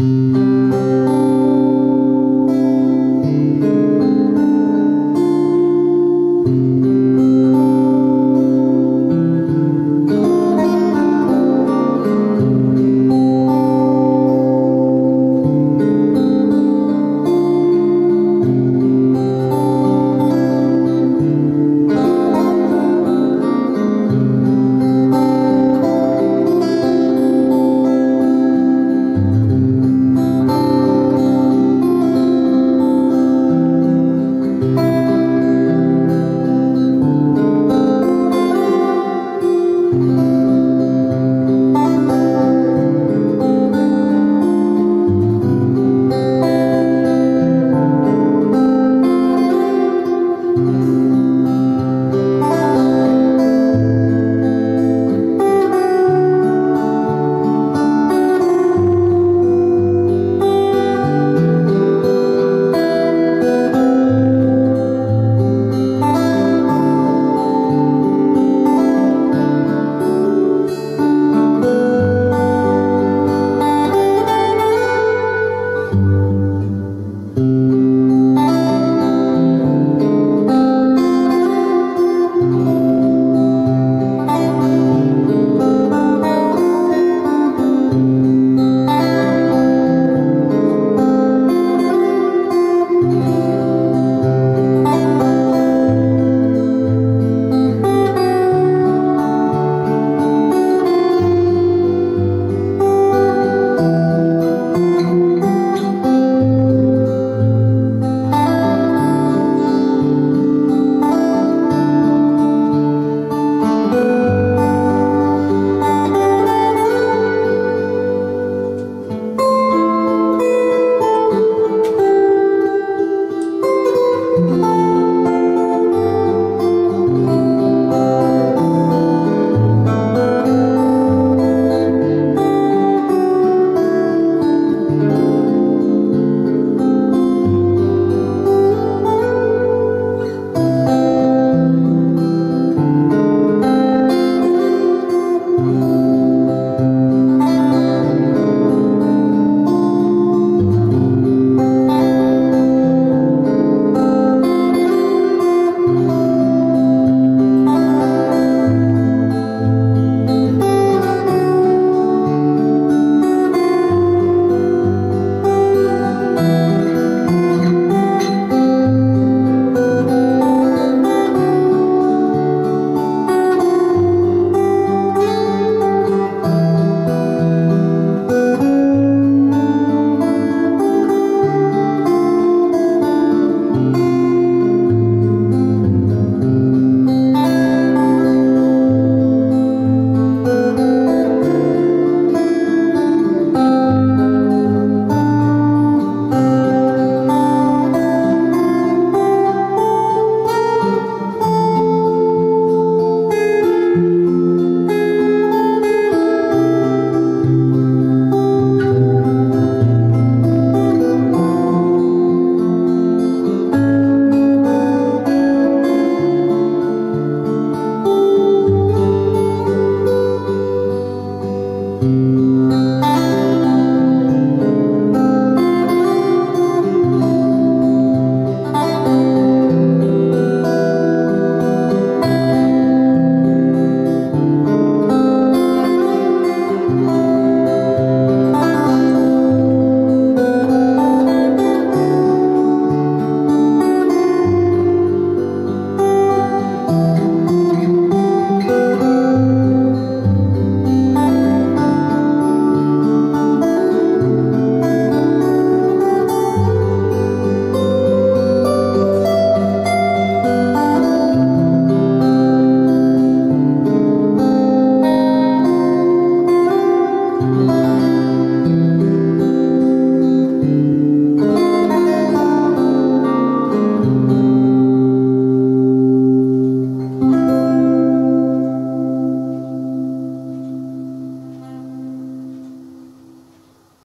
Música Música Música